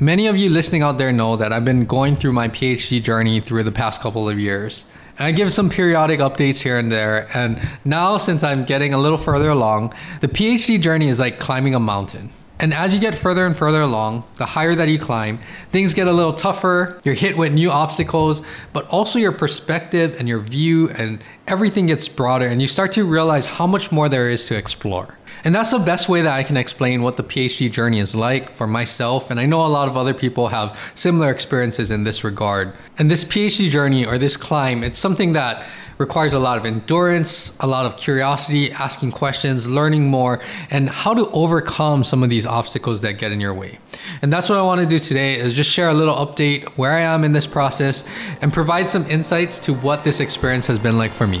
Many of you listening out there know that I've been going through my PhD journey through the past couple of years. And I give some periodic updates here and there. And now, since I'm getting a little further along, the PhD journey is like climbing a mountain. And as you get further and further along, the higher that you climb, things get a little tougher. You're hit with new obstacles, but also your perspective and your view and everything gets broader, and you start to realize how much more there is to explore. And that's the best way that I can explain what the PhD journey is like for myself. And I know a lot of other people have similar experiences in this regard. And this PhD journey or this climb, it's something that requires a lot of endurance, a lot of curiosity, asking questions, learning more, and how to overcome some of these obstacles that get in your way. And that's what I want to do today is just share a little update where I am in this process and provide some insights to what this experience has been like for me.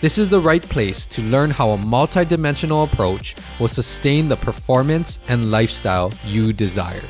This is the right place to learn how a multidimensional approach will sustain the performance and lifestyle you desire.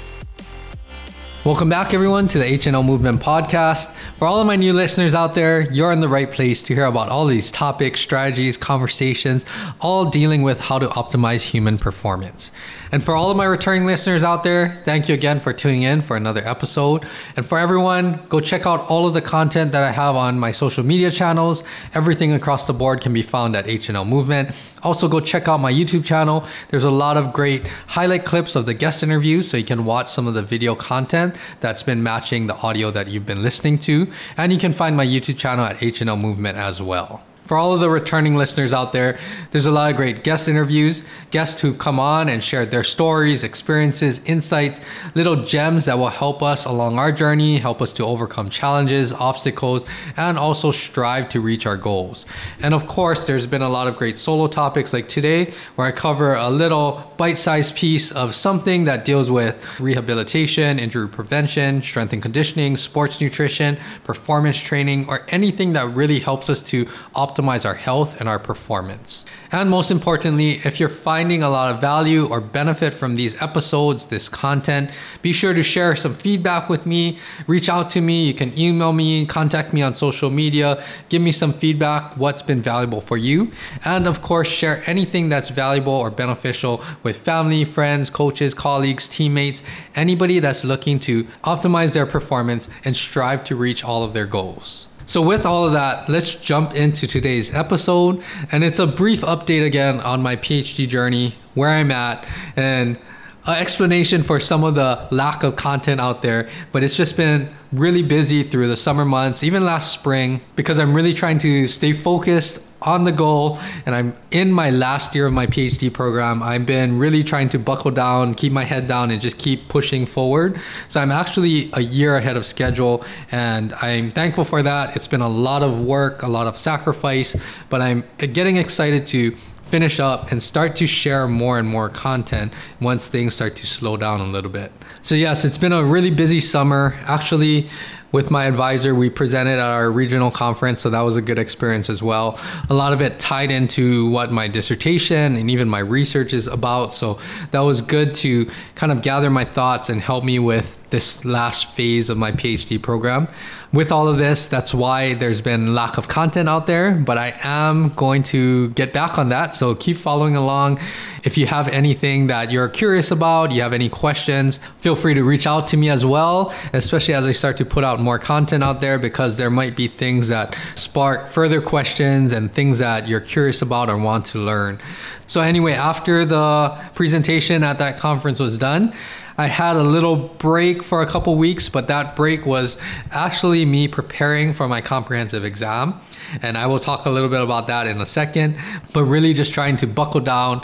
Welcome back, everyone, to the HNL Movement Podcast. For all of my new listeners out there, you're in the right place to hear about all these topics, strategies, conversations, all dealing with how to optimize human performance. And for all of my returning listeners out there, thank you again for tuning in for another episode. And for everyone, go check out all of the content that I have on my social media channels. Everything across the board can be found at HNL Movement. Also, go check out my YouTube channel. There's a lot of great highlight clips of the guest interviews, so you can watch some of the video content that's been matching the audio that you've been listening to. And you can find my YouTube channel at HNL Movement as well for all of the returning listeners out there, there's a lot of great guest interviews, guests who've come on and shared their stories, experiences, insights, little gems that will help us along our journey, help us to overcome challenges, obstacles, and also strive to reach our goals. And of course, there's been a lot of great solo topics like today, where I cover a little bite sized piece of something that deals with rehabilitation, injury prevention, strength and conditioning, sports nutrition, performance training, or anything that really helps us to optimize optimize our health and our performance. And most importantly, if you're finding a lot of value or benefit from these episodes, this content, be sure to share some feedback with me. Reach out to me. You can email me, contact me on social media, give me some feedback, what's been valuable for you. And of course, share anything that's valuable or beneficial with family, friends, coaches, colleagues, teammates, anybody that's looking to optimize their performance and strive to reach all of their goals. So, with all of that, let's jump into today's episode. And it's a brief update again on my PhD journey, where I'm at, and an explanation for some of the lack of content out there. But it's just been really busy through the summer months, even last spring, because I'm really trying to stay focused on the goal and I'm in my last year of my PhD program. I've been really trying to buckle down, keep my head down, and just keep pushing forward. So I'm actually a year ahead of schedule and I'm thankful for that. It's been a lot of work, a lot of sacrifice, but I'm getting excited to finish up and start to share more and more content once things start to slow down a little bit. So, yes, it's been a really busy summer. Actually, with my advisor. We presented at our regional conference, so that was a good experience as well. A lot of it tied into what my dissertation and even my research is about. So that was good to kind of gather my thoughts and help me with this last phase of my PhD program. With all of this, that's why there's been lack of content out there, but I am going to get back on that. So keep following along. If you have anything that you're curious about, you have any questions, feel free to reach out to me as well, especially as I start to put out more content out there because there might be things that spark further questions and things that you're curious about or want to learn. So anyway, after the presentation at that conference was done, I had a little break for a couple weeks, but that break was actually me preparing for my comprehensive exam. And I will talk a little bit about that in a second, but really just trying to buckle down.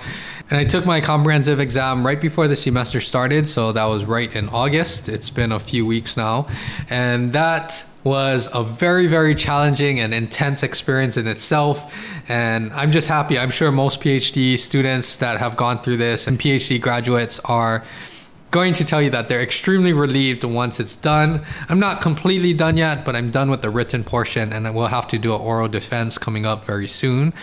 And I took my comprehensive exam right before the semester started, so that was right in August. It's been a few weeks now. And that was a very, very challenging and intense experience in itself. And I'm just happy. I'm sure most PhD students that have gone through this and PhD graduates are going to tell you that they're extremely relieved once it's done. I'm not completely done yet, but I'm done with the written portion and we'll have to do an oral defense coming up very soon.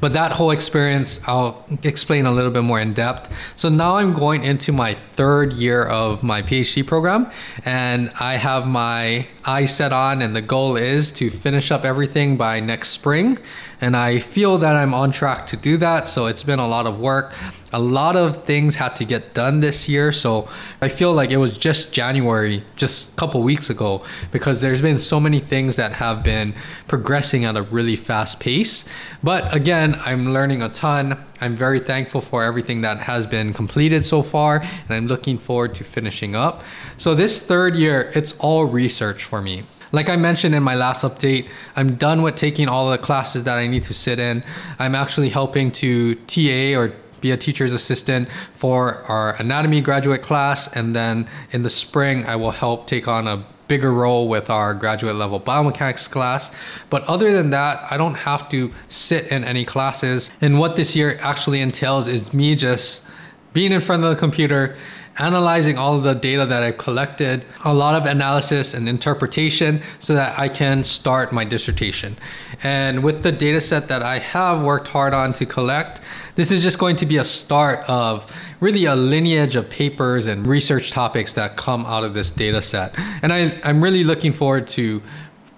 But that whole experience, I'll explain a little bit more in depth. So now I'm going into my third year of my PhD program, and I have my eyes set on, and the goal is to finish up everything by next spring. And I feel that I'm on track to do that. So it's been a lot of work. A lot of things had to get done this year. So I feel like it was just January, just a couple weeks ago, because there's been so many things that have been progressing at a really fast pace. But again, I'm learning a ton. I'm very thankful for everything that has been completed so far, and I'm looking forward to finishing up. So this third year, it's all research for me. Like I mentioned in my last update, I'm done with taking all the classes that I need to sit in. I'm actually helping to TA or be a teacher's assistant for our anatomy graduate class. And then in the spring, I will help take on a bigger role with our graduate level biomechanics class. But other than that, I don't have to sit in any classes. And what this year actually entails is me just being in front of the computer analyzing all of the data that I've collected, a lot of analysis and interpretation so that I can start my dissertation. And with the data set that I have worked hard on to collect, this is just going to be a start of really a lineage of papers and research topics that come out of this data set. And I, I'm really looking forward to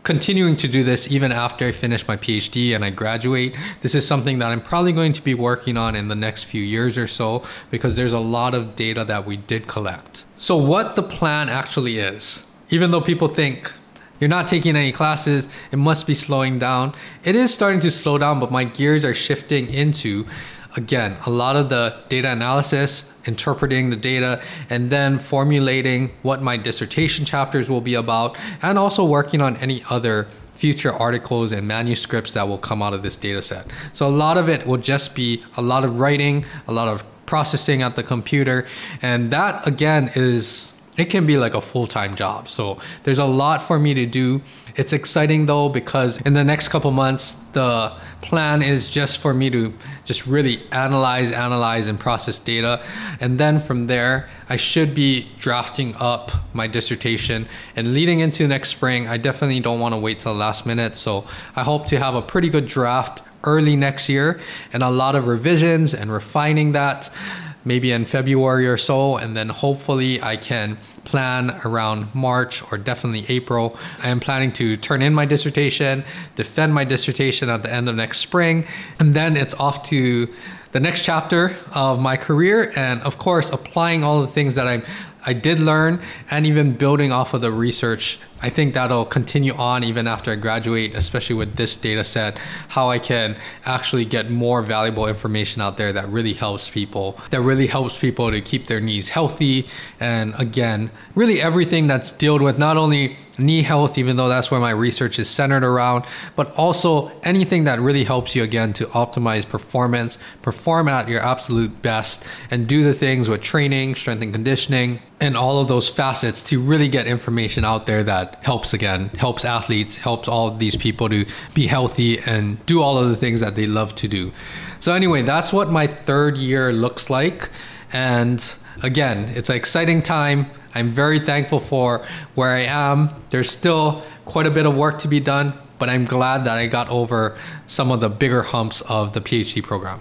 continuing to do this even after I finish my PhD and I graduate. This is something that I'm probably going to be working on in the next few years or so because there's a lot of data that we did collect. So, what the plan actually is, even though people think you're not taking any classes, it must be slowing down, it is starting to slow down, but my gears are shifting into again, a lot of the data analysis, interpreting the data, and then formulating what my dissertation chapters will be about, and also working on any other future articles and manuscripts that will come out of this data set. So a lot of it will just be a lot of writing, a lot of processing at the computer, and that again is it can be like a full-time job. So there's a lot for me to do it's exciting though because in the next couple months, the plan is just for me to just really analyze, analyze, and process data. And then from there, I should be drafting up my dissertation. And leading into next spring, I definitely don't want to wait till the last minute. So I hope to have a pretty good draft early next year and a lot of revisions and refining that maybe in February or so. And then hopefully I can plan around March or definitely April. I am planning to turn in my dissertation, defend my dissertation at the end of next spring, and then it's off to the next chapter of my career and of course applying all the things that I I did learn and even building off of the research I think that'll continue on even after I graduate, especially with this data set, how I can actually get more valuable information out there that really helps people, that really helps people to keep their knees healthy. And again, really everything that's dealt with not only knee health, even though that's where my research is centered around, but also anything that really helps you again to optimize performance, perform at your absolute best, and do the things with training, strength and conditioning, and all of those facets to really get information out there that helps again, helps athletes, helps all these people to be healthy and do all of the things that they love to do. So, anyway, that's what my third year looks like. And again, it's an exciting time. I'm very thankful for where I am. There's still quite a bit of work to be done, but I'm glad that I got over some of the bigger humps of the PhD program.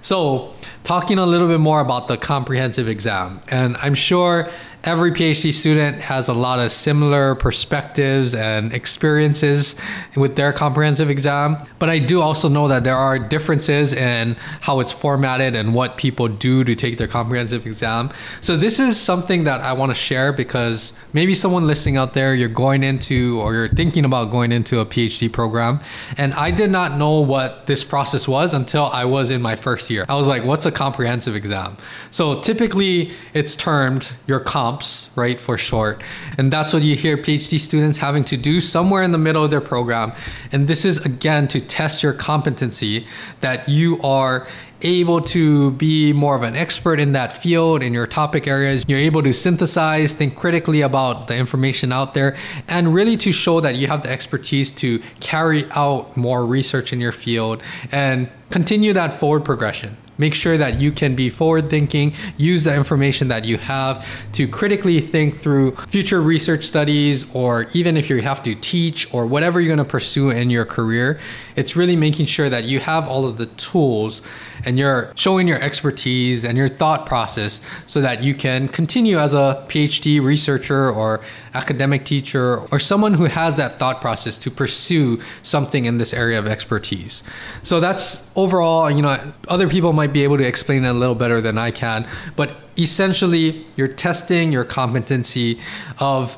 So, talking a little bit more about the comprehensive exam, and I'm sure every PhD student has a lot of similar perspectives and experiences with their comprehensive exam. But I do also know that there are differences in how it's formatted and what people do to take their comprehensive exam. So this is something that I want to share because maybe someone listening out there, you're going into or you're thinking about going into a PhD program. And I did not know what this process was until I was in my first year. I was like, what's a comprehensive exam? So typically it's termed your comp comps, right, for short. And that's what you hear PhD students having to do somewhere in the middle of their program. And this is again to test your competency that you are able to be more of an expert in that field in your topic areas. You're able to synthesize, think critically about the information out there, and really to show that you have the expertise to carry out more research in your field and continue that forward progression. Make sure that you can be forward thinking, use the information that you have to critically think through future research studies, or even if you have to teach or whatever you're going to pursue in your career. It's really making sure that you have all of the tools and you're showing your expertise and your thought process so that you can continue as a PhD researcher or academic teacher or someone who has that thought process to pursue something in this area of expertise. So that's overall, you know, other people might be able to explain it a little better than I can, but essentially you're testing your competency of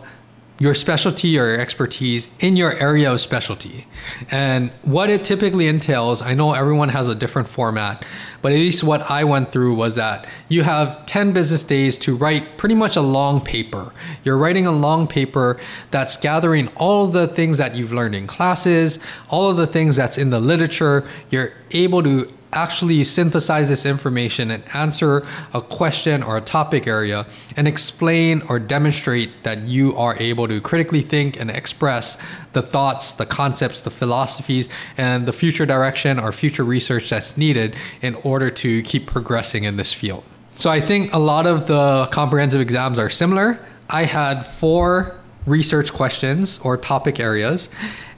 your specialty or your expertise in your area of specialty. And what it typically entails, I know everyone has a different format, but at least what I went through was that you have 10 business days to write pretty much a long paper. You're writing a long paper that's gathering all the things that you've learned in classes, all of the things that's in the literature. You're able to actually synthesize this information and answer a question or a topic area and explain or demonstrate that you are able to critically think and express the thoughts, the concepts, the philosophies, and the future direction or future research that's needed in order to keep progressing in this field. So I think a lot of the comprehensive exams are similar. I had four research questions or topic areas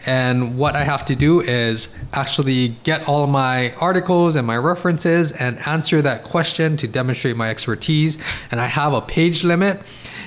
and what I have to do is actually get all my articles and my references and answer that question to demonstrate my expertise. And I have a page limit.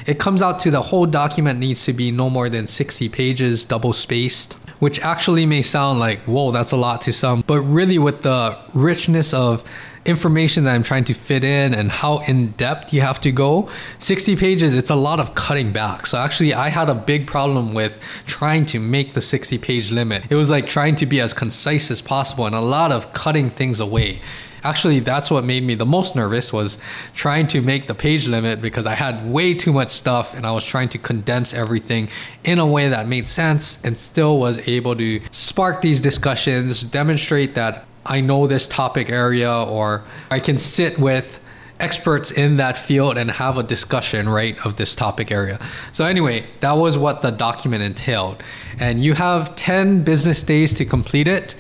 It comes out to the whole document needs to be no more than 60 pages, double spaced which actually may sound like, whoa, that's a lot to some. But really, with the richness of information that I'm trying to fit in and how in depth you have to go, 60 pages, it's a lot of cutting back. So actually, I had a big problem with trying to make the 60 page limit. It was like trying to be as concise as possible and a lot of cutting things away actually that's what made me the most nervous was trying to make the page limit because i had way too much stuff and i was trying to condense everything in a way that made sense and still was able to spark these discussions demonstrate that I know this topic area or I can sit with experts in that field and have a discussion, right, of this topic area. So, anyway, that was what the document entailed. And you have 10 business days to complete it.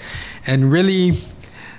And really,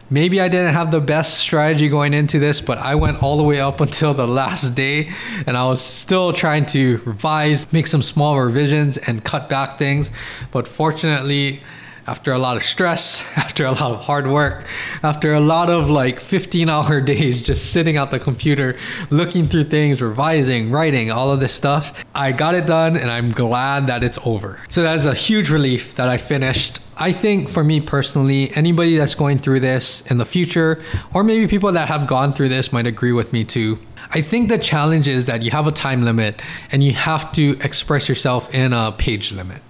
maybe I didn't have the best strategy going into this, but I went all the way up until the last day and I was still trying to revise, make some small revisions, and cut back things. But fortunately, after a lot of stress, after a lot of hard work, after a lot of like 15 hour days just sitting at the computer, looking through things, revising, writing, all of this stuff, I got it done and I'm glad that it's over. So that is a huge relief that I finished. I think for me personally, anybody that's going through this in the future, or maybe people that have gone through this might agree with me too. I think the challenge is that you have a time limit and you have to express yourself in a page limit.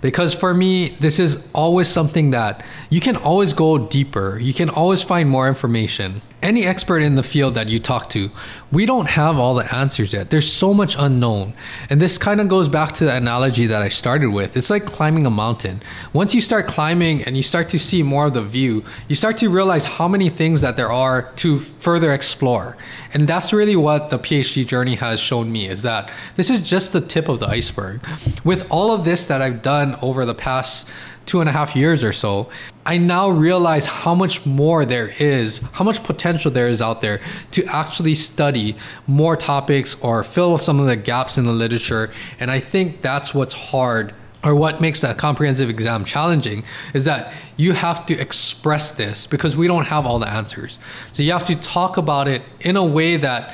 Because for me, this is always something that you can always go deeper. You can always find more information. Any expert in the field that you talk to, we don't have all the answers yet. There's so much unknown. And this kind of goes back to the analogy that I started with. It's like climbing a mountain. Once you start climbing and you start to see more of the view, you start to realize how many things that there are to further explore. And that's really what the PhD journey has shown me is that this is just the tip of the iceberg. With all of this that I've done over the past two and a half years or so, I now realize how much more there is, how much potential there is out there to actually study more topics or fill some of the gaps in the literature. And I think that's what's hard or what makes that comprehensive exam challenging is that you have to express this because we don't have all the answers. So you have to talk about it in a way that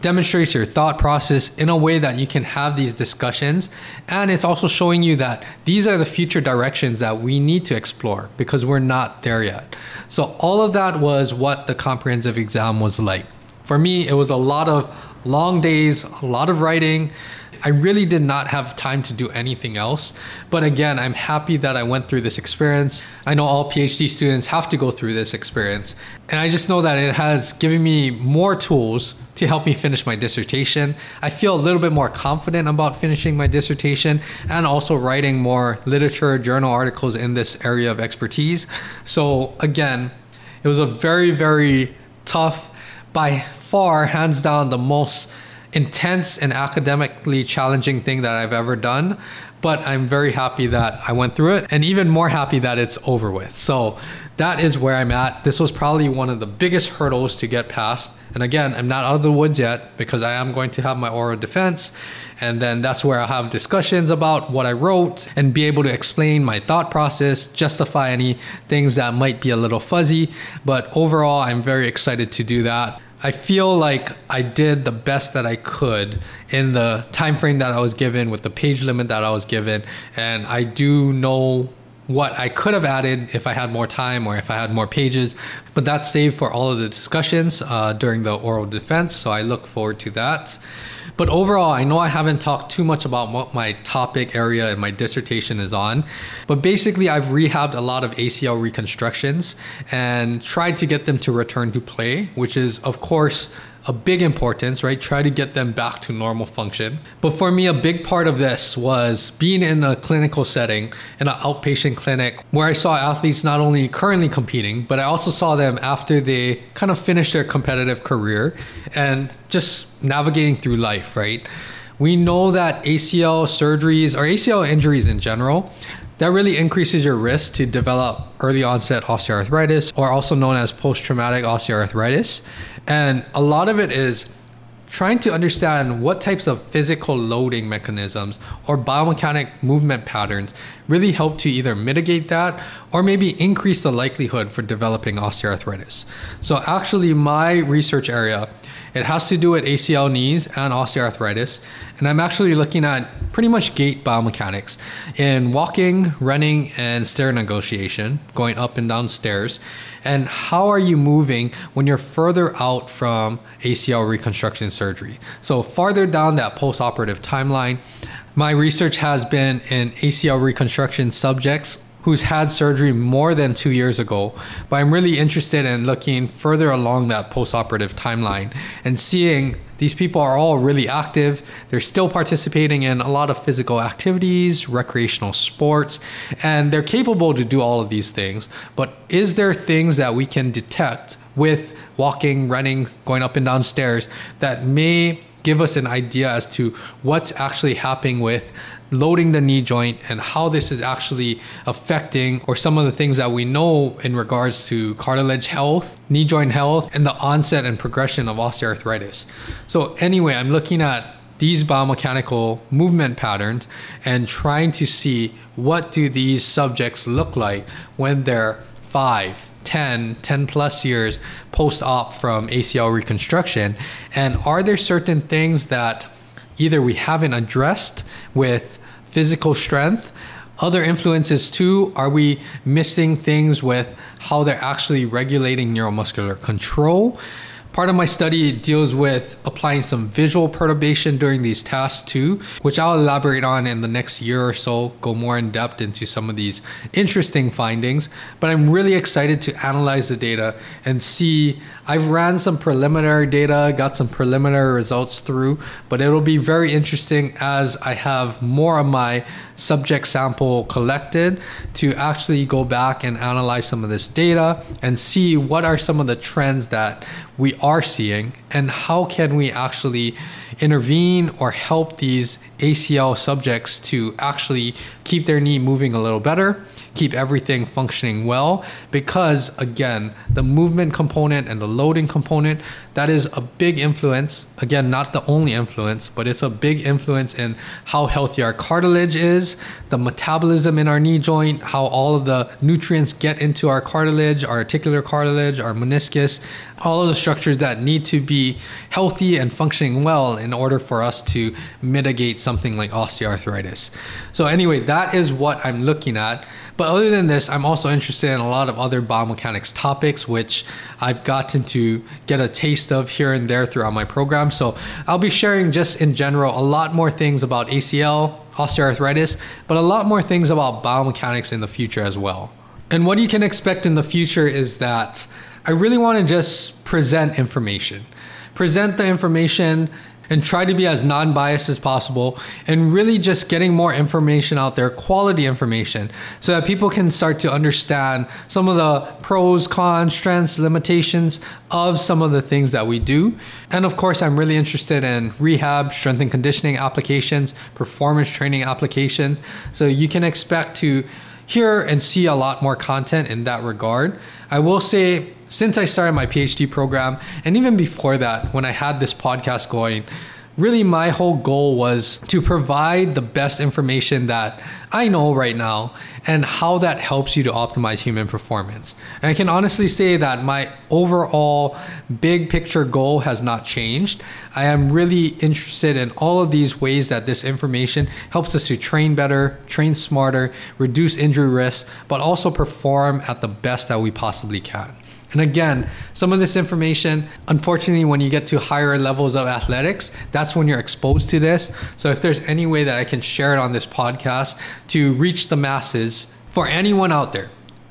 demonstrates your thought process in a way that you can have these discussions. And it's also showing you that these are the future directions that we need to explore because we're not there yet. So, all of that was what the comprehensive exam was like. For me, it was a lot of long days, a lot of writing, I really did not have time to do anything else. But again, I'm happy that I went through this experience. I know all PhD students have to go through this experience. And I just know that it has given me more tools to help me finish my dissertation. I feel a little bit more confident about finishing my dissertation and also writing more literature, journal articles in this area of expertise. So, again, it was a very, very tough, by far, hands down, the most intense and academically challenging thing that I've ever done. but I'm very happy that I went through it and even more happy that it's over with. So that is where I'm at. This was probably one of the biggest hurdles to get past. And again, I'm not out of the woods yet because I am going to have my oral defense. And then that's where I'll have discussions about what I wrote and be able to explain my thought process, justify any things that might be a little fuzzy. But overall, I'm very excited to do that. I feel like I did the best that I could in the time frame that I was given with the page limit that I was given and I do know what I could have added if I had more time or if I had more pages, but that's saved for all of the discussions uh, during the oral defense, so I look forward to that. But overall, I know I haven't talked too much about what my topic area and my dissertation is on. But basically, I've rehabbed a lot of ACL reconstructions and tried to get them to return to play, which is, of course, a big importance, right? Try to get them back to normal function. But for me, a big part of this was being in a clinical setting, in an outpatient clinic, where I saw athletes not only currently competing, but I also saw them after they kind of finished their competitive career and just navigating through life, right? We know that ACL surgeries or ACL injuries in general that really increases your risk to develop early onset osteoarthritis, or also known as post traumatic osteoarthritis. And a lot of it is trying to understand what types of physical loading mechanisms or biomechanic movement patterns really help to either mitigate that or maybe increase the likelihood for developing osteoarthritis. So actually my research area it has to do with ACL knees and osteoarthritis. And I'm actually looking at pretty much gait biomechanics in walking, running, and stair negotiation, going up and down stairs. And how are you moving when you're further out from ACL reconstruction surgery? So, farther down that post operative timeline, my research has been in ACL reconstruction subjects who's had surgery more than two years ago. But I'm really interested in looking further along that post-operative timeline and seeing these people are all really active. They're still participating in a lot of physical activities, recreational sports, and they're capable to do all of these things. But is there things that we can detect with walking, running, going up and down stairs that may give us an idea as to what's actually happening with loading the knee joint and how this is actually affecting or some of the things that we know in regards to cartilage health, knee joint health, and the onset and progression of osteoarthritis. So, anyway, I'm looking at these biomechanical movement patterns and trying to see what do these subjects look like when they're 5 10 10 plus years post-op from ACL reconstruction and are there certain things that either we haven't addressed with physical strength. Other influences too, are we missing things with how they're actually regulating neuromuscular control? Part of my study deals with applying some visual perturbation during these tasks too, which I'll elaborate on in the next year or so, go more in depth into some of these interesting findings. But I'm really excited to analyze the data and see. I've ran some preliminary data, got some preliminary results through, but it'll be very interesting as I have more of my subject sample collected to actually go back and analyze some of this data and see what are some of the trends that we are seeing and how can we actually intervene or help these ACL subjects to actually keep their knee moving a little better, keep everything functioning well. Because again, the movement component and the loading component, that is a big influence. Again, not the only influence, but it's a big influence in how healthy our cartilage is, the metabolism in our knee joint, how all of the nutrients get into our cartilage, our articular cartilage, our meniscus, all of the structures that need to be healthy and functioning well in order for us to mitigate something like osteoarthritis. So, anyway, that is what I'm looking at. But other than this, I'm also interested in a lot of other biomechanics topics, which I've gotten to get a taste of here and there throughout my program. So, I'll be sharing just in general a lot more things about ACL, osteoarthritis, but a lot more things about biomechanics in the future as well. And what you can expect in the future is that I really want to just present information. Present the information and try to be as non biased as possible and really just getting more information out there, quality information, so that people can start to understand some of the pros, cons, strengths, limitations of some of the things that we do. And of course, I'm really interested in rehab, strength and conditioning applications, performance training applications. So you can expect to hear and see a lot more content in that regard. I will say, since I started my PhD program, and even before that, when I had this podcast going, really my whole goal was to provide the best information that I know right now and how that helps you to optimize human performance. And I can honestly say that my overall big picture goal has not changed. I am really interested in all of these ways that this information helps us to train better, train smarter, reduce injury risk, but also perform at the best that we possibly can. And again, some of this information, unfortunately, when you get to higher levels of athletics, that's when you're exposed to this. So if there's any way that I can share it on this podcast to reach the masses for anyone out there,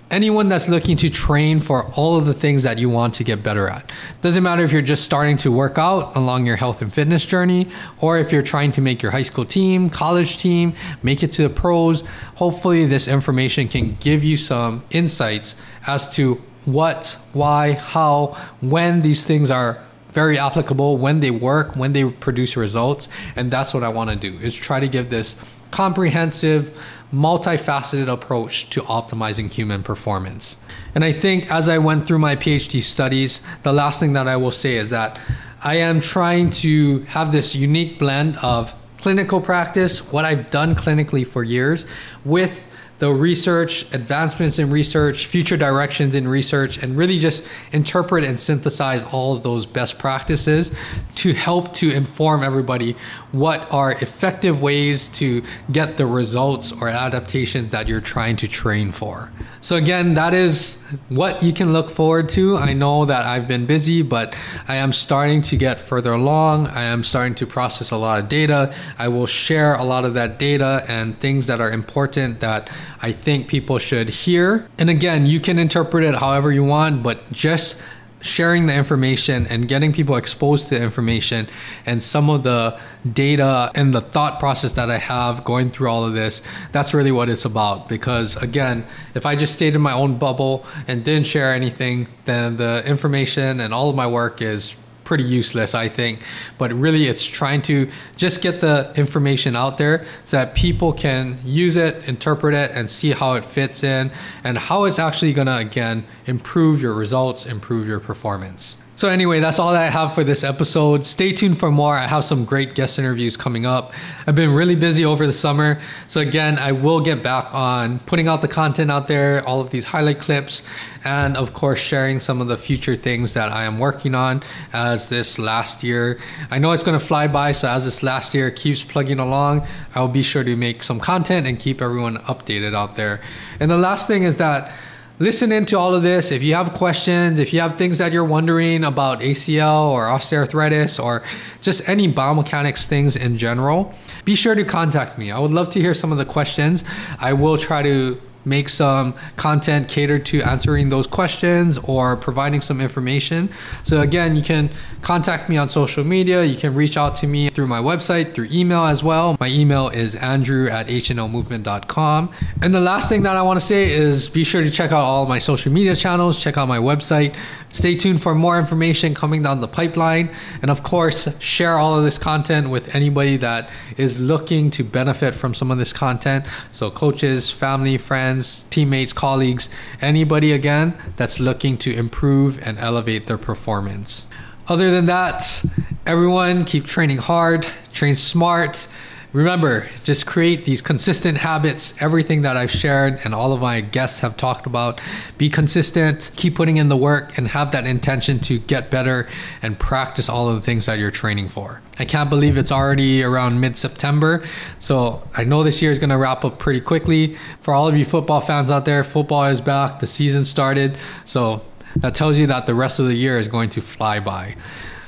anyone that's looking to train for all of the things that you want to get better at. Doesn't matter if you're just starting to work out along your health and fitness journey, or if you're trying to make your high school team, college team, make it to the pros. Hopefully, this information can give you some insights as to what, why, how, when these things are very applicable, when they work, when they produce results. And that's what I want to do is try to give this comprehensive, multifaceted approach to optimizing human performance. And I think as I went through my PhD studies, the last thing that I will say is that I am trying to have this unique blend of clinical practice, what I've done clinically for years, with the research, advancements in research, future directions in research, and really just interpret and synthesize all of those best practices to help to inform everybody what are effective ways to get the results or adaptations that you're trying to train for. So, again, that is what you can look forward to. I know that I've been busy, but I am starting to get further along. I am starting to process a lot of data. I will share a lot of that data and things that are important that I think people should hear. And again, you can interpret it however you want, but just sharing the information and getting people exposed to the information and some of the data and the thought process that I have going through all of this, that's really what it's about. Because again, if I just stayed in my own bubble and didn't share anything, then the information and all of my work is pretty useless, I think. But really, it's trying to just get the information out there so that people can use it, interpret it, and see how it fits in and how it's actually going to, again, improve your results, improve your performance. So, anyway, that's all that I have for this episode. Stay tuned for more. I have some great guest interviews coming up. I've been really busy over the summer. So, again, I will get back on putting out the content out there, all of these highlight clips, and of course, sharing some of the future things that I am working on as this last year. I know it's going to fly by. So, as this last year keeps plugging along, I will be sure to make some content and keep everyone updated out there. And the last thing is that listen into all of this. If you have questions, if you have things that you're wondering about ACL or osteoarthritis or just any biomechanics things in general, be sure to contact me. I would love to hear some of the questions. I will try to make some content catered to answering those questions or providing some information. So, again, you can contact me on social media. You can reach out to me through my website, through email as well. My email is andrew at hnlmovement.com. And the last thing that I want to say is be sure to check out all my social media channels, check out my website. Stay tuned for more information coming down the pipeline. And of course, share all of this content with anybody that is looking to benefit from some of this content. So, coaches, family, friends, teammates, colleagues, anybody again that's looking to improve and elevate their performance. Other than that, everyone keep training hard, train smart Remember, just create these consistent habits. Everything that I've shared and all of my guests have talked about. Be consistent, keep putting in the work, and have that intention to get better and practice all of the things that you're training for. I can't believe it's already around mid September. So I know this year is going to wrap up pretty quickly. For all of you football fans out there, football is back, the season started. So that tells you that the rest of the year is going to fly by.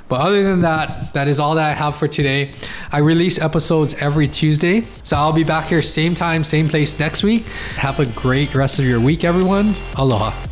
But other than that, that is all that I have for today. I release episodes every Tuesday. So I'll be back here same time, same place next week. Have a great rest of your week, everyone. Aloha.